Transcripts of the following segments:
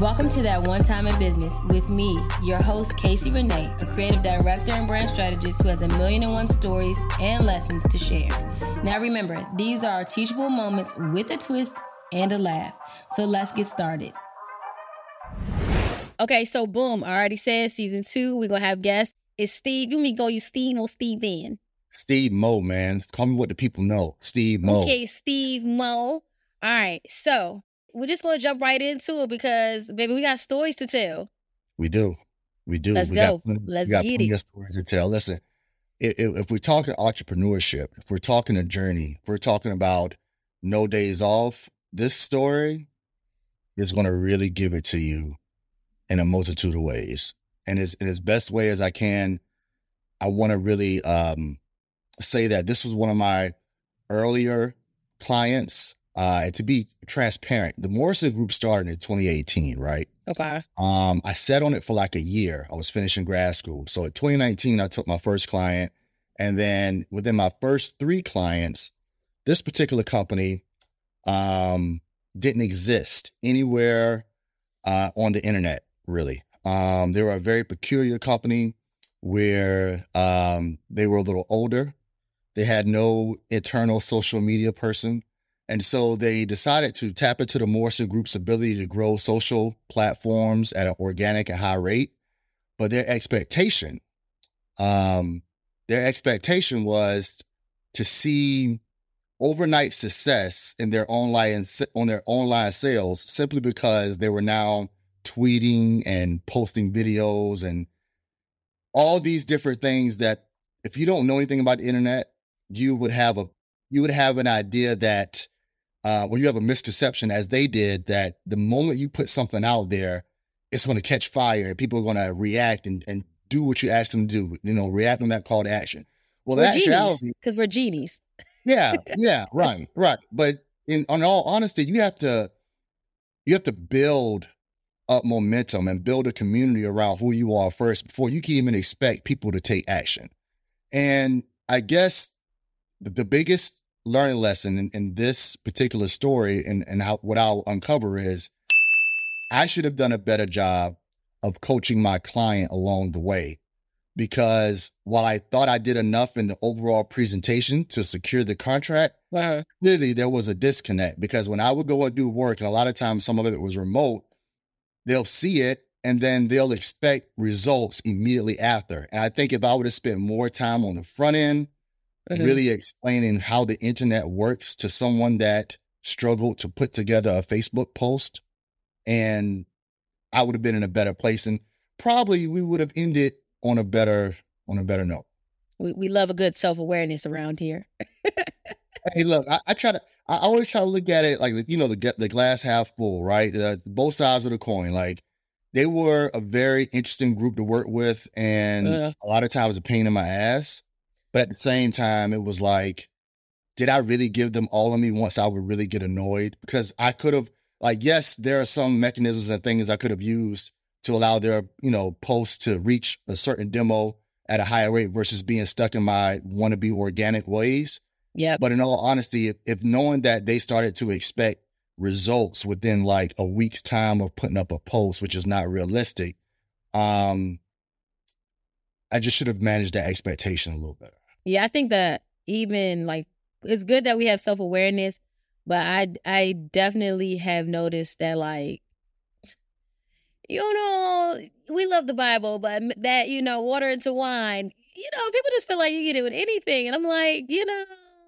Welcome to That One Time in Business with me, your host, Casey Renee, a creative director and brand strategist who has a million and one stories and lessons to share. Now, remember, these are teachable moments with a twist and a laugh. So let's get started. Okay, so boom, I already said season two, we're going to have guests. It's Steve. You mean go you Steve or Steve Van? Steve Mo, man. Call me what the people know. Steve Mo. Okay, Steve Mo. All right, so we're just gonna jump right into it because baby, we got stories to tell. We do. We do. Let's we go. Got plenty, Let's we got get plenty it. of stories to tell. Listen, if, if, we're talking entrepreneurship, if we're talking a journey, if we're talking about no days off, this story is going to really give it to you in a multitude of ways. And as, in as best way as I can, I want to really um, say that this was one of my earlier clients. Uh, and to be transparent, the Morrison Group started in 2018, right? Okay. Um, I sat on it for like a year. I was finishing grad school. So in 2019, I took my first client. And then within my first three clients, this particular company um, didn't exist anywhere uh, on the internet, really. Um, they were a very peculiar company where um, they were a little older. They had no internal social media person. And so they decided to tap into the Morrison Group's ability to grow social platforms at an organic and high rate. But their expectation, um, their expectation was to see overnight success in their online on their online sales simply because they were now tweeting and posting videos and all these different things that if you don't know anything about the internet, you would have a you would have an idea that uh, well, you have a misconception, as they did, that the moment you put something out there, it's going to catch fire and people are going to react and, and do what you ask them to do, you know, react on that call to action. Well, the we're actuality, genies because we're genies. yeah, yeah, right, right. But in on all honesty, you have to you have to build up momentum and build a community around who you are first before you can even expect people to take action. And I guess the, the biggest learning lesson in, in this particular story and, and how what I'll uncover is I should have done a better job of coaching my client along the way. Because while I thought I did enough in the overall presentation to secure the contract, Uh-huh. clearly there was a disconnect because when I would go and do work, and a lot of times some of it was remote, they'll see it and then they'll expect results immediately after. And I think if I would have spent more time on the front end, Mhm. really explaining how the internet works to someone that struggled to put together a Facebook post, and I would have been in a better place, and probably we would have ended on a better on a better note. We, we love a good self awareness around here. Hey, look, I, I try to. I always try to look at it like you know the the glass half full, right? The, both sides of the coin. Like they were a very interesting group to work with, and Uh. a lot of times a pain in my ass. But at the same time, it was like, did I really give them all of me once I would really get annoyed? Because I could have, like, yes, there are some mechanisms and things I could have used to allow their you know posts to reach a certain demo at a higher rate versus being stuck in my wannabe organic ways. Yeah. But in all honesty, if, if knowing that they started to expect results within like a week's time of putting up a post, which is not realistic, um, I just should have managed that expectation a little better. Yeah, I think that even like it's good that we have self awareness, but I I definitely have noticed that like you know we love the Bible, but that you know water into wine, you know people just feel like you get it with anything, and I'm like you know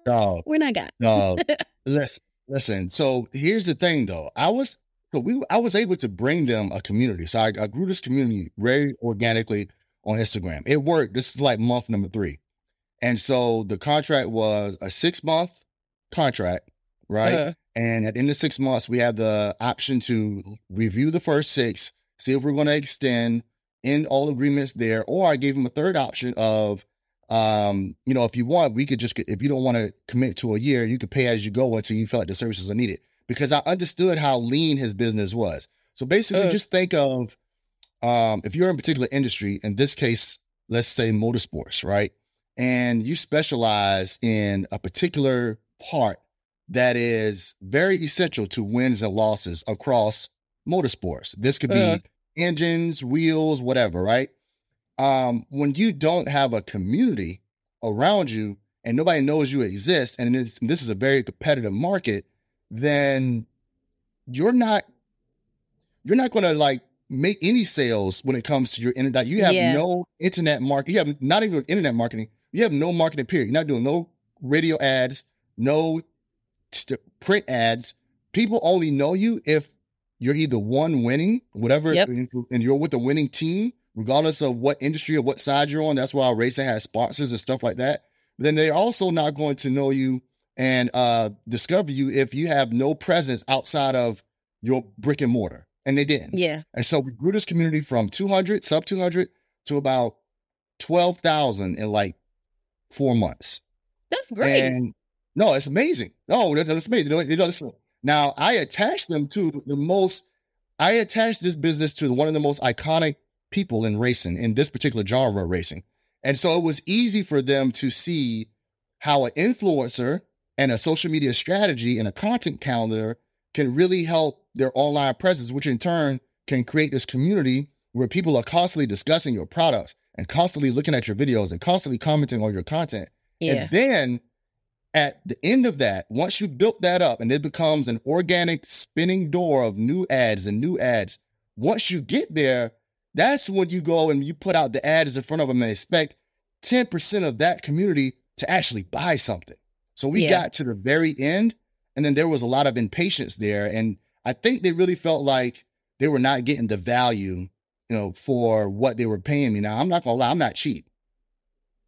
Dog, we're not God. dog. listen, listen. So here's the thing, though. I was so we I was able to bring them a community. So I, I grew this community very organically on Instagram. It worked. This is like month number three, and so the contract was a six month contract, right? Uh-huh. And at the end of six months, we have the option to review the first six, see if we're going to extend, end all agreements there, or I gave him a third option of, um, you know, if you want, we could just, if you don't want to commit to a year, you could pay as you go until you feel like the services are needed. Because I understood how lean his business was. So basically, Uh. just think of, um, if you're in a particular industry, in this case, let's say motorsports, right? And you specialize in a particular part that is very essential to wins and losses across motorsports. This could be Uh-huh. engines, wheels, whatever, right? Um, when you don't have a community around you and nobody knows you exist, and this, this is a very competitive market, then you're not you're not going to like make any sales when it comes to your internet. You have Yeah. no internet market. You have not even internet marketing. You have no marketing period. You're not doing no radio ads, no st- print ads. People only know you if you're either one winning, whatever, Yep. and you're with a winning team, regardless of what industry or what side you're on. That's why our racing has sponsors and stuff like that. Then they're also not going to know you and uh, discover you if you have no presence outside of your brick and mortar. And they didn't. Yeah. And so we grew this community from 200, sub 200, to about 12,000 in like four months. That's great. And no, it's amazing. No, that- that's amazing. You know, you know, listen, now I attach them to the most, I attach this business to one of the most iconic people in racing, in this particular genre of racing. And so it was easy for them to see how an influencer and a social media strategy and a content calendar can really help their online presence, which in turn can create this community where people are constantly discussing your products and constantly looking at your videos and constantly commenting on your content. yeah. And then at the end of that, once you built that up and it becomes an organic spinning door of new ads and new ads, once you get there, that's when you go and you put out the ads in front of them and expect 10% of that community to actually buy something. So we Yeah. got to the very end and then there was a lot of impatience there. And I think they really felt like they were not getting the value, you know, for what they were paying me. Now, I'm not gonna lie, I'm not cheap.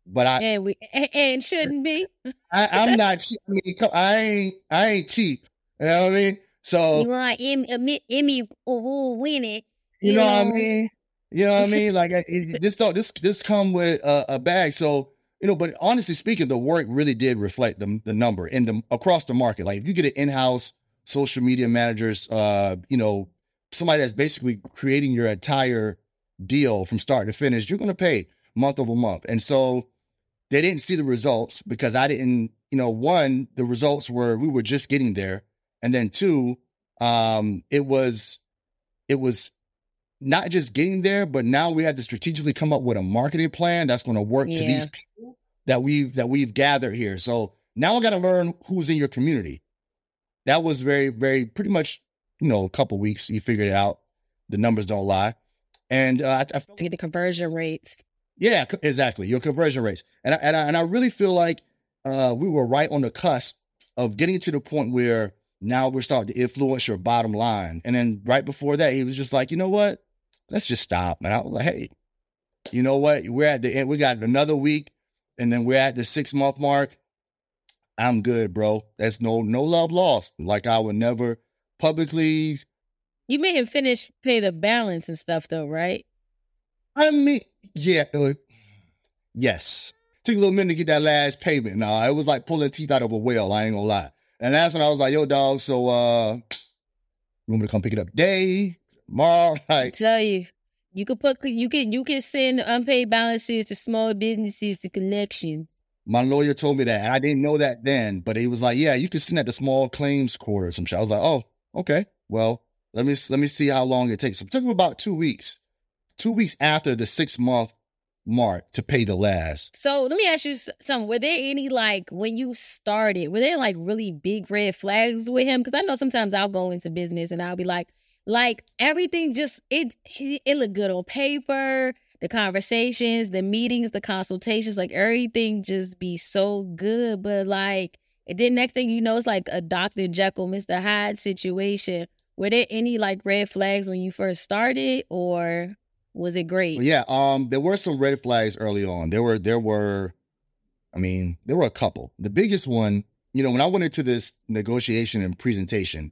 But I, and we and, shouldn't be. I, I'm not cheap. I mean, I ain't, I ain't cheap. You know what I mean? So You want Emmy, Emmy award winning. you know what I mean? You know what I mean? Like it, this don't this this come with a, a bag. So you know, but honestly speaking, the work really did reflect the the number in the across the market. Like if you get an in house social media managers, uh, you know, somebody that's basically creating your entire deal from start to finish, you're going to pay month over month. And so they didn't see the results because I didn't, you know, one, the results were we were just getting there. And then two, um, it was it was not just getting there, but now we had to strategically come up with a marketing plan that's going to work to these people that we've that we've gathered here. So now I got to learn who's in your community. That was very, very pretty much, you know, a couple weeks. You figured it out. The numbers don't lie. And uh, I, I felt to get the conversion rates. yeah, exactly. Your conversion rates, and I, and I, and I really feel like uh, we were right on the cusp of getting to the point where now we're starting to influence your bottom line. And then right before that, he was just like, you know what? Let's just stop. And I was like, hey, you know what? We're at the end. We got another week, and then we're at the six month mark. I'm good, bro. That's no no love lost. Like I would never publicly You made him finish pay the balance and stuff though, right? I mean, yeah, uh, yes. Took a little minute to get that last payment. Nah, it was like pulling teeth out of a whale. I ain't gonna lie. And that's when I was like, "Yo, dog, so uh, you want me to come pick it up today, tomorrow?" I tell you, you could put you can you can send unpaid balances to small businesses to collections. my lawyer told me that, and I didn't know that then. But he was like, "Yeah, you can send that to small claims court or some shit." I was like, "Oh, okay. Well, let me let me see how long it takes." It took him about two weeks. Two weeks after the six month mark to pay the last. So let me ask you something. Were there any like when you started? Were there like really big red flags with him? Because I know sometimes I'll go into business and I'll be like, like everything just it it looked good on paper. The conversations, the meetings, the consultations, like everything just be so good. But like, and then next thing you know, it's like a Dr. Jekyll, Mr. Hyde situation. Were there any like red flags when you first started, or was it great? Yeah, um, there were some red flags early on. There were, there were, I mean, there were a couple. The biggest one, you know, when I went into this negotiation and presentation,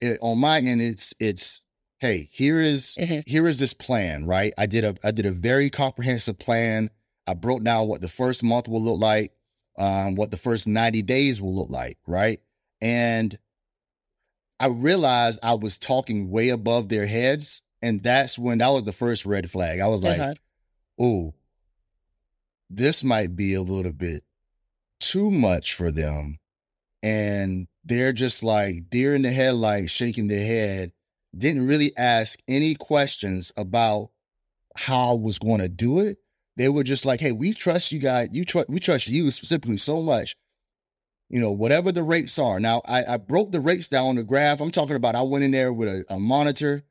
it, on my end, it's, it's, hey, here is, Mhm. here is this plan, right? I did a, I did a very comprehensive plan. I broke down what the first month will look like, um, what the first ninety days will look like, right? And I realized I was talking way above their heads. And that's when that was the first red flag. I was like, Uh-huh. oh, this might be a little bit too much for them. And they're just like deer in the headlights, shaking their head. didn't really ask any questions about how I was going to do it. They were just like, "Hey, we trust you guys. You trust we trust you specifically so much. You know, whatever the rates are." Now, I, I broke the rates down on the graph. I'm talking about. I went in there with a, a monitor.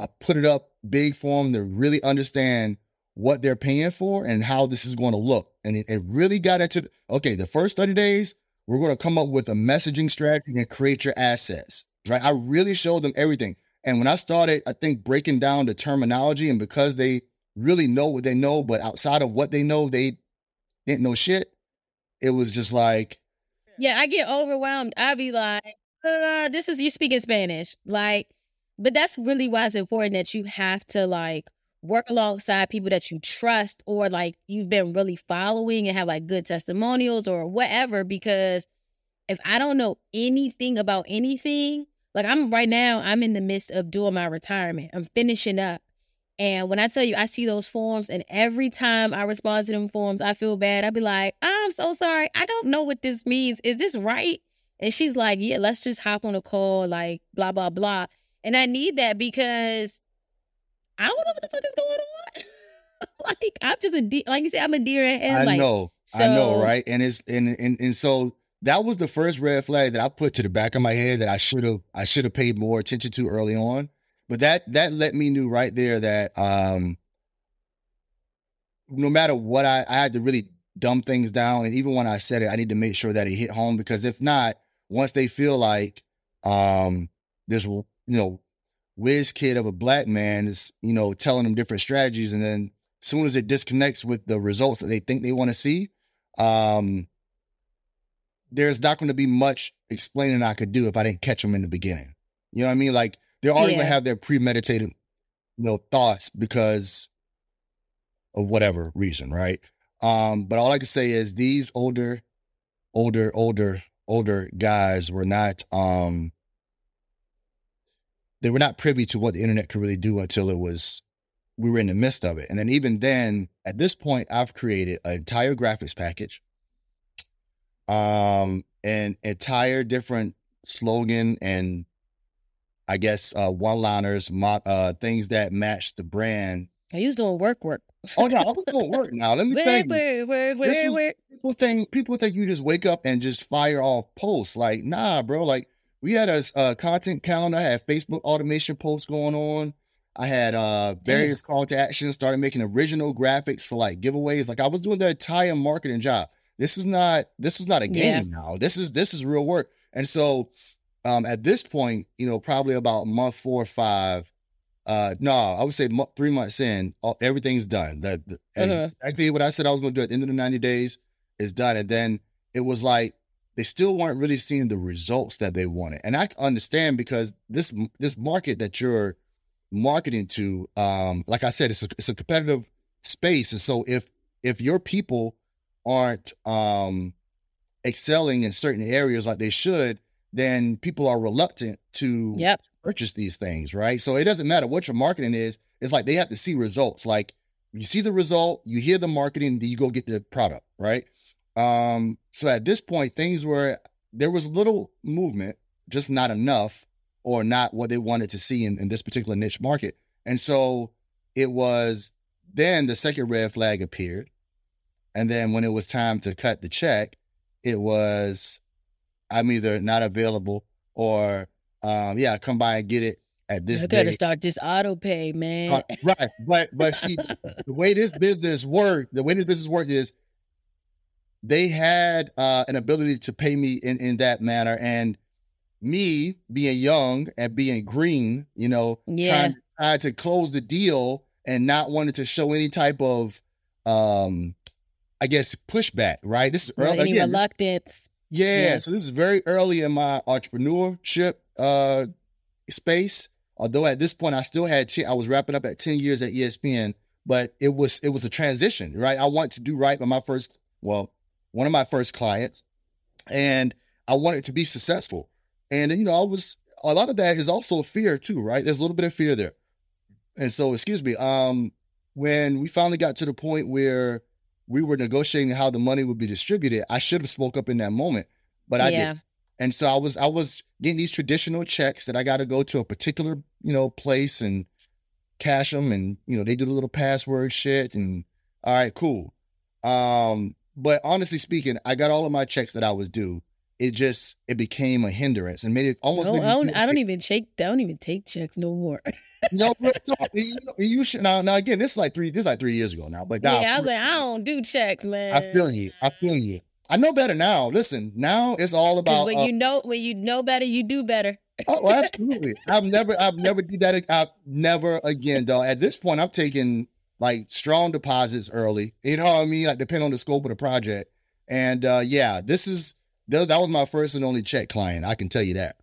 I put it up big for them to really understand what they're paying for and how this is going to look. And it, it really got into okay. The first 30 days, we're going to come up with a messaging strategy and create your assets. Right? I really showed them everything. And when I started, I think breaking down the terminology, and because they really know what they know, but outside of what they know, they didn't know shit. It was just like, yeah, I get overwhelmed. I be like, uh, this is you speaking Spanish, like, but that's really why it's important that you have to like work alongside people that you trust or like you've been really following and have like good testimonials or whatever. Because if I don't know anything about anything, like I'm right now, I'm in the midst of doing my retirement. I'm finishing up. And when I tell you, I see those forms, and every time I respond to them forms, I feel bad. I'd be like, I'm so sorry. I don't know what this means. Is this right? And she's like, Yeah, let's just hop on a call, like, blah, blah, blah. And I need that because I don't know what the fuck is going on. like, I'm just a de- like you said, I'm a deer in head. I like, know, so, I know, right? And it's and and and so that was the first red flag that I put to the back of my head that I should have I should have paid more attention to early on. But that that let me knew right there that um no matter what I, I had to really dumb things down. And even when I said it, I need to make sure that it hit home because if not, once they feel like um this you know whiz kid of a black man is, you know, telling them different strategies and then as soon as it disconnects with the results that they think they want to see, um, there's not going to be much explaining I could do if I didn't catch them in the beginning. You know what I mean? Like they're already Yeah. have their premeditated, you know, thoughts because of whatever reason, right? Um, but all I can say is these older, older, older, older guys were not um they were not privy to what the internet could really do until it was we were in the midst of it. And then even then, at this point, I've created an entire graphics package, um, an entire different slogan and I guess uh, one-liners, mo- uh, things that match the brand. I was doing work, work. Oh no, I was doing work now. Let me tell you, where, where, this where, was- where? people think people think you just wake up and just fire off posts. Like, nah, bro. Like, we had a, a content calendar. I had Facebook automation posts going on. I had uh various call to action. Started making original graphics for like giveaways. Like, I was doing the entire marketing job. This is not this is not a Yeah. game now. This is this is real work. And so, um, at this point, you know, probably about month four or five. Uh, no, I would say mo- three months in, all, everything's done. That Uh-huh. exactly what I said I was going to do at the end of the ninety days is done. And then it was like they still weren't really seeing the results that they wanted. And I can understand because this this market that you're marketing to, um, like I said, it's a it's a competitive space. And so if if your people aren't um excelling in certain areas like they should, then people are reluctant to Yep. purchase these things, right? So it doesn't matter what your marketing is. It's like they have to see results. Like you see the result, you hear the marketing, then you go get the product, right? Um, so at this point, things were there was little movement, just not enough, or not what they wanted to see in, in this particular niche market. And so it was then the second red flag appeared. And then when it was time to cut the check, it was I'm either not available or um yeah, come by and get it at this I gotta start this auto pay, man. Uh, right. But but see, the way this business worked, the way this business worked is they had uh, an ability to pay me in in that manner, and me being young and being green, you know, Yeah. trying, trying to close the deal and not wanting to show any type of, um, I guess pushback. Right. This is early. any again, this- reluctance. Yeah, Yeah. so this is very early in my entrepreneurship uh space. Although at this point I still had 10, I was wrapping up at 10 years at ESPN, but it was it was a transition, right? I want to do right by my first well, one of my first clients and I wanted to be successful. And you know, I was a lot of that is also fear too, right? There's a little bit of fear there. And so, excuse me, um when we finally got to the point where we were negotiating how the money would be distributed, I should have spoke up in that moment, but I yeah. didn't. And so I was I was getting these traditional checks that I got to go to a particular you know place and cash them, and you know they do the little password shit, and all right, cool. Um, but honestly speaking, I got all of my checks that I was due. It just it became a hindrance and made it almost. No, made I, don't, I don't even take. I don't even take checks no more. no, no, you, you should now. Now again, this is like three. This is like three years ago now. But yeah, I was like, I don't do checks, man. I feel you. I feel you. I know better now. Listen, now it's all about. when uh, you know when you know better, you do better. oh, absolutely. I've never, I've never did that. I've never again, though. At this point, I'm taking like strong deposits early. You know what I mean? Like depending on the scope of the project. And uh yeah, this is that, that was my first and only check client. I can tell you that.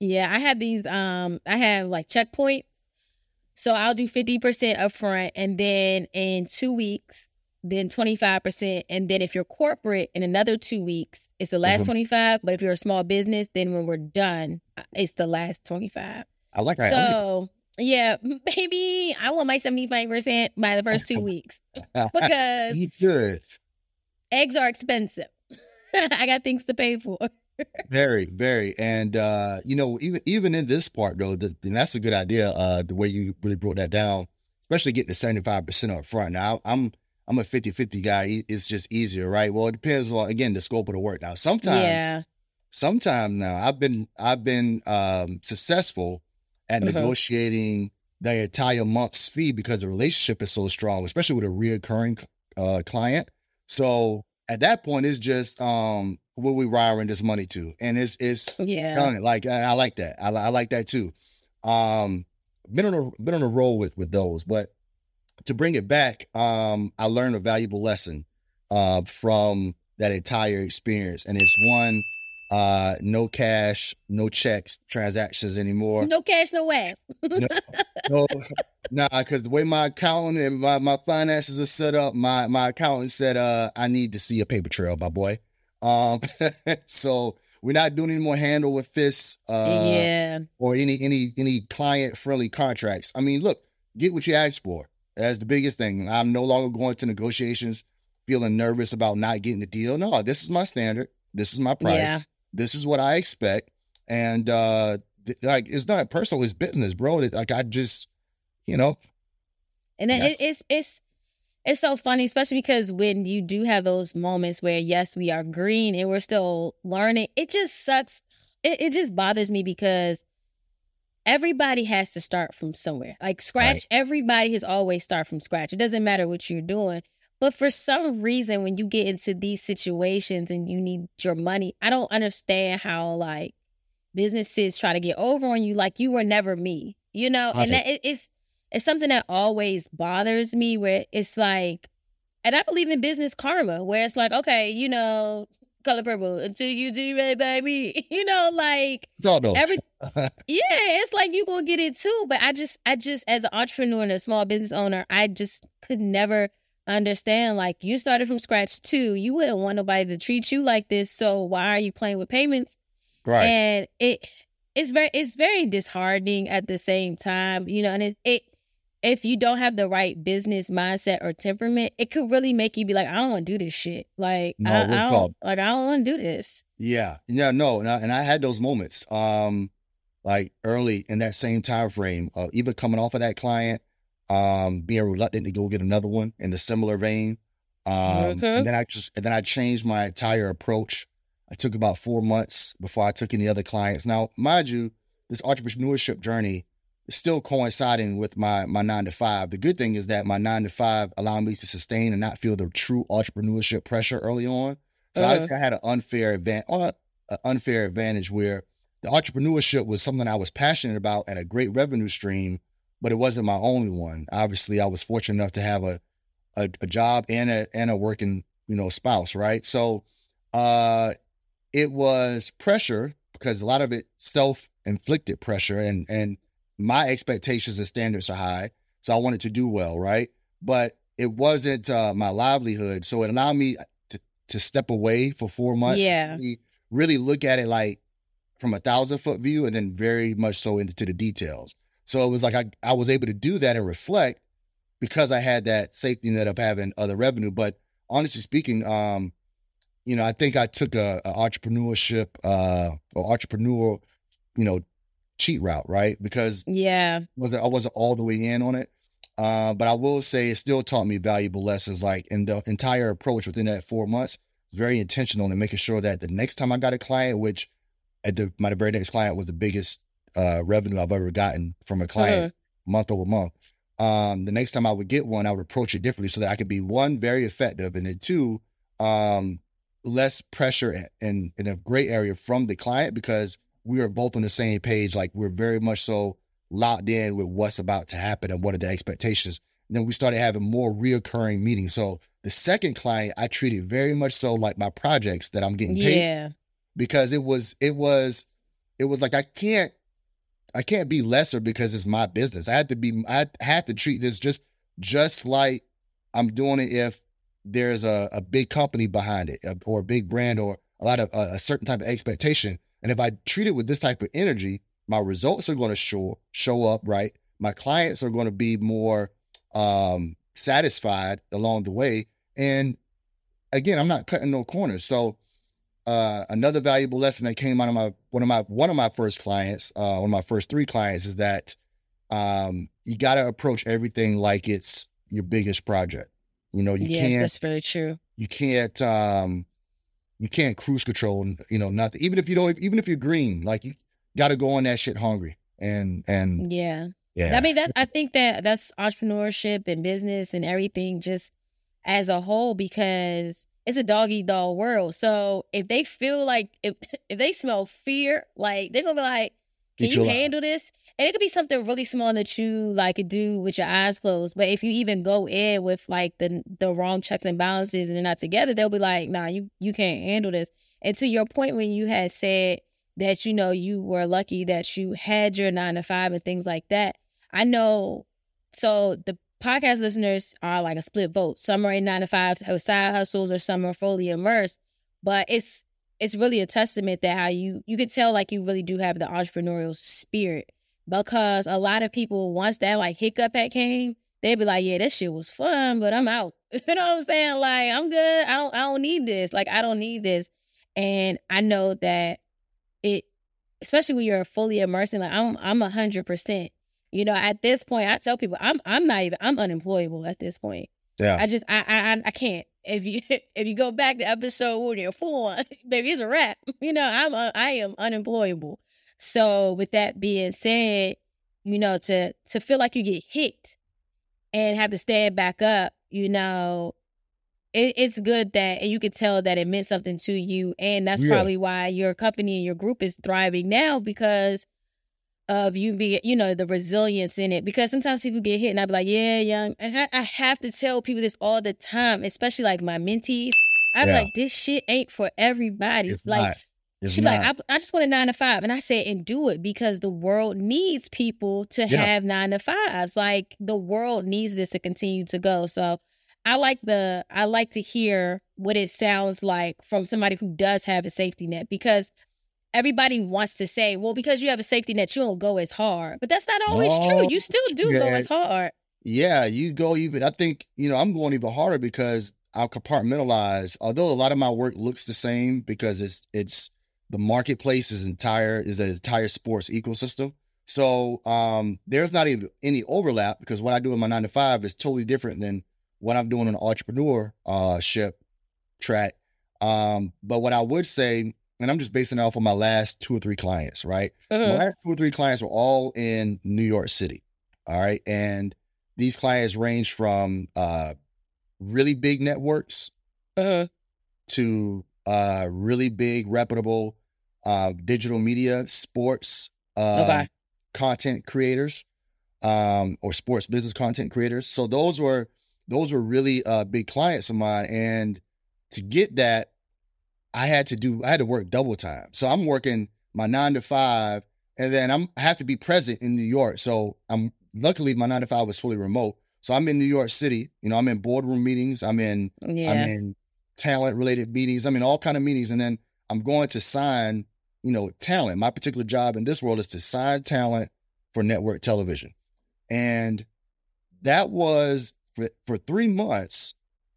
Yeah, I had these. Um, I have like checkpoints. So I'll do fifty percent upfront, and then in two weeks, then twenty five percent, and then if you're corporate, in another two weeks, it's the last Mhm. twenty five. But if you're a small business, then when we're done, uh, it's the last twenty five. I like that. So yeah, maybe I want my seventy five percent by the first two weeks because you should. eggs are expensive. I got things to pay for. Very, very, and uh, you know, even even in this part though, the, and that's a good idea. Uh, the way you really broke that down, especially getting the seventy five percent up front. Now, I'm I'm a 50-50 guy. It's just easier, right? Well, it depends on again the scope of the work. Now, sometimes, Yeah, sometimes now I've been I've been um, successful at Uh-huh. negotiating the entire month's fee because the relationship is so strong, especially with a reoccurring uh, client. So at that point, it's just um, what we wiring this money to, and it's it's yeah. done. Like I, I like that. I, I like that too. Um, been on a been on a roll with with those, but to bring it back, um, I learned a valuable lesson uh, from that entire experience, and it's one: uh, no cash, no checks transactions anymore. No cash, no ass. No, nah, because the way my accountant and my, my finances are set up, my my accountant said, uh, I need to see a paper trail, my boy. Um, so we're not doing any more handle with fists, uh, yeah. or any any any client friendly contracts. I mean, look, get what you asked for. That's the biggest thing. I'm no longer going to negotiations feeling nervous about not getting the deal. No, this is my standard. This is my price. Yeah. This is what I expect. And uh th- like it's not personal, it's business, bro. It- like I just, you know, And then it, it's it's it's so funny, especially because when you do have those moments where yes, we are green and we're still learning, it just sucks. It it just bothers me because everybody has to start from somewhere. Like scratch, everybody has always start from scratch. It doesn't matter what you're doing. But for some reason, when you get into these situations and you need your money, I don't understand how like businesses try to get over on you like you were never me, you know? Right. And that it, it's it's something that always bothers me where it's like and I believe in business karma, where it's like, okay, you know, color purple until you do right by me. You know, like every yeah, it's like you gonna get it too. But I just I just as an entrepreneur and a small business owner, I just could never understand like you started from scratch too. You wouldn't want nobody to treat you like this. So why are you playing with payments? right. and it it's very it's very disheartening at the same time you know and it, it if you don't have the right business mindset or temperament it could really make you be like i don't want to do this shit like No, I, I don't like i don't want to do this Yeah, yeah, no, and I, and I had those moments, um, like early in that same time frame, uh, even coming off of that client, um, being reluctant to go get another one in the similar vein, um, Okay. and then I just and then I changed my entire approach. I took about four months before I took any other clients. Now, mind you, this entrepreneurship journey is still coinciding with my my nine to five. The good thing is that my nine to five allowed me to sustain and not feel the true entrepreneurship pressure early on. So I, Uh-huh. I had an unfair advantage, an unfair advantage where the entrepreneurship was something I was passionate about and a great revenue stream, but it wasn't my only one. Obviously, I was fortunate enough to have a a, a job and a and a working you know spouse, right? So, uh, it was pressure because a lot of it self inflicted pressure, and and my expectations and standards are high, so I wanted to do well, right? But it wasn't uh, my livelihood, so it allowed me to to step away for four months. Yeah. really, really look at it like from a thousand foot view, and then very much so into the details. So it was like I I was able to do that and reflect because I had that safety net of having other revenue. But honestly speaking, um, you know, I think I took a, a entrepreneurship uh or entrepreneurial, you know, cheat route, right? Because yeah, wasn't I wasn't all the way in on it. Uh, but I will say it still taught me valuable lessons. Like in the entire approach within that four months, was very intentional in making sure that the next time I got a client, which at the my very next client was the biggest uh, revenue I've ever gotten from a client uh-huh. month over month. Um, the next time I would get one, I would approach it differently so that I could be one very effective, and then two, um, less pressure in in a great area from the client because we are both on the same page. Like we're very much so locked in with what's about to happen and what are the expectations. And then we started having more reoccurring meetings. So the second client, I treated very much so like my projects that I'm getting paid. Yeah. Because it was, it was, it was like I can't, I can't be lesser because it's my business. I have to be, I had to treat this just, just like I'm doing it if there's a, a big company behind it or a big brand or a lot of a certain type of expectation. And if I treat it with this type of energy, my results are going to show show up right. My clients are going to be more um, satisfied along the way. And again, I'm not cutting no corners. So uh, another valuable lesson that came out of my one of my one of my first clients, uh, one of my first three clients, is that um, you got to approach everything like it's your biggest project. You know, you yeah, can't. That's very true. You can't. Um, you can't cruise control. You know, nothing. Even if you don't. Even if you're green, like you got to go on that shit hungry. And and yeah, yeah. I mean that. I think that that's entrepreneurship and business and everything just as a whole because it's a dog eat dog world. So if they feel like if if they smell fear, like they're gonna be like, "Can Get you handle this?" And it could be something really small that you like could do with your eyes closed. But if you even go in with like the the wrong checks and balances and they're not together, they'll be like, "Nah, you you can't handle this." And to your point, when you had said that you know you were lucky that you had your nine to five and things like that. I know. So the podcast listeners are like a split vote. Some are in nine to have side hustles, or some are fully immersed. But it's it's really a testament that how you you could tell like you really do have the entrepreneurial spirit because a lot of people once that like hiccup had came, they'd be like, yeah, that shit was fun, but I'm out. you know what I'm saying? Like I'm good. I don't I don't need this. Like I don't need this. And I know that it especially when you're fully immersed like I'm I'm a hundred percent. You know, at this point I tell people I'm I'm not even I'm unemployable at this point. Yeah. I just I I I can't. If you if you go back to episode one or four, baby, it's a wrap. You know, I'm a, I am unemployable. So with that being said, you know, to to feel like you get hit and have to stand back up, you know, it, it's good that and you could tell that it meant something to you and that's yeah. probably why your company and your group is thriving now because of you be you know the resilience in it because sometimes people get hit and i be like yeah young and I, I have to tell people this all the time especially like my mentees i'm yeah. like this shit ain't for everybody it's like not. It's she not. like I, I just want a nine to five and i said and do it because the world needs people to yeah. have nine to fives like the world needs this to continue to go so I like the I like to hear what it sounds like from somebody who does have a safety net because everybody wants to say, well, because you have a safety net, you don't go as hard. But that's not always oh, true. You still do yeah. go as hard. Yeah, you go even I think, you know, I'm going even harder because I'll compartmentalize. Although a lot of my work looks the same because it's it's the marketplace is entire is the entire sports ecosystem. So um there's not even any overlap because what I do in my nine to five is totally different than what I'm doing on entrepreneurship uh, ship track. Um, but what I would say, and I'm just basing it off of my last two or three clients, right? Uh-huh. So my last two or three clients were all in New York City. All right. And these clients range from uh, really big networks uh-huh. to uh, really big, reputable uh, digital media, sports uh, okay. content creators, um, or sports business content creators. So those were those were really uh, big clients of mine. And to get that, I had to do, I had to work double time. So I'm working my nine to five, and then I'm I have to be present in New York. So I'm luckily my nine to five was fully remote. So I'm in New York City. You know, I'm in boardroom meetings. I'm in yeah. I'm in talent related meetings. I'm in all kind of meetings, and then I'm going to sign. You know, talent. My particular job in this world is to sign talent for network television, and that was for, for three months,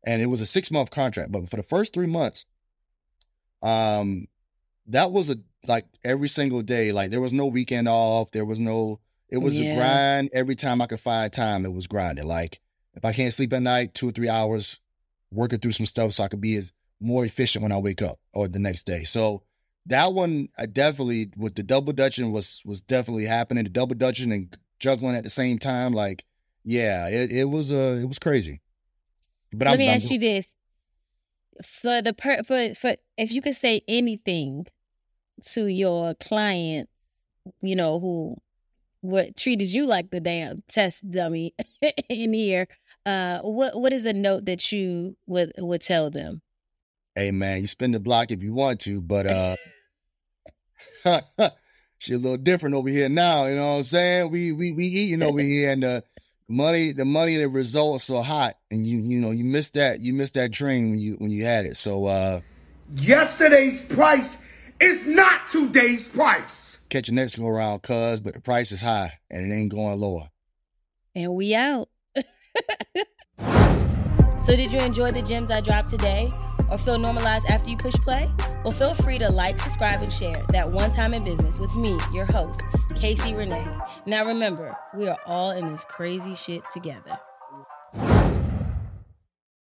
and it was a six month contract, but for the first three months, Um, that was a like every single day. Like there was no weekend off. There was no. It was Yeah. a grind every time I could find time. It was grinding. Like if I can't sleep at night, two or three hours, working through some stuff so I could be as more efficient when I wake up or the next day. So that one, I definitely with the double dutching was was definitely happening. The double dutching and juggling at the same time, like yeah, it it was uh it was crazy. But So let I'm, me I'm- ask you this: for the per for for if you could say anything to your clients, you know who what treated you like the damn test dummy in here, uh, what what is a note that you would would tell them? hey man, you spin the block if you want to, but uh she a little different over here now, you know what I'm saying? We we we eating over here and the money the money the results are hot and you you know you missed that you missed that dream when you when you had it. So uh Yesterday's price is not today's price. catch your next go around cuz but the price is high and it ain't going lower. And we out. so, did you enjoy the gems I dropped today or feel normalized after you push play? Well, feel free to like, subscribe, and share that one time in business with me, your host, Casey Renee. Now, remember, we are all in this crazy shit together.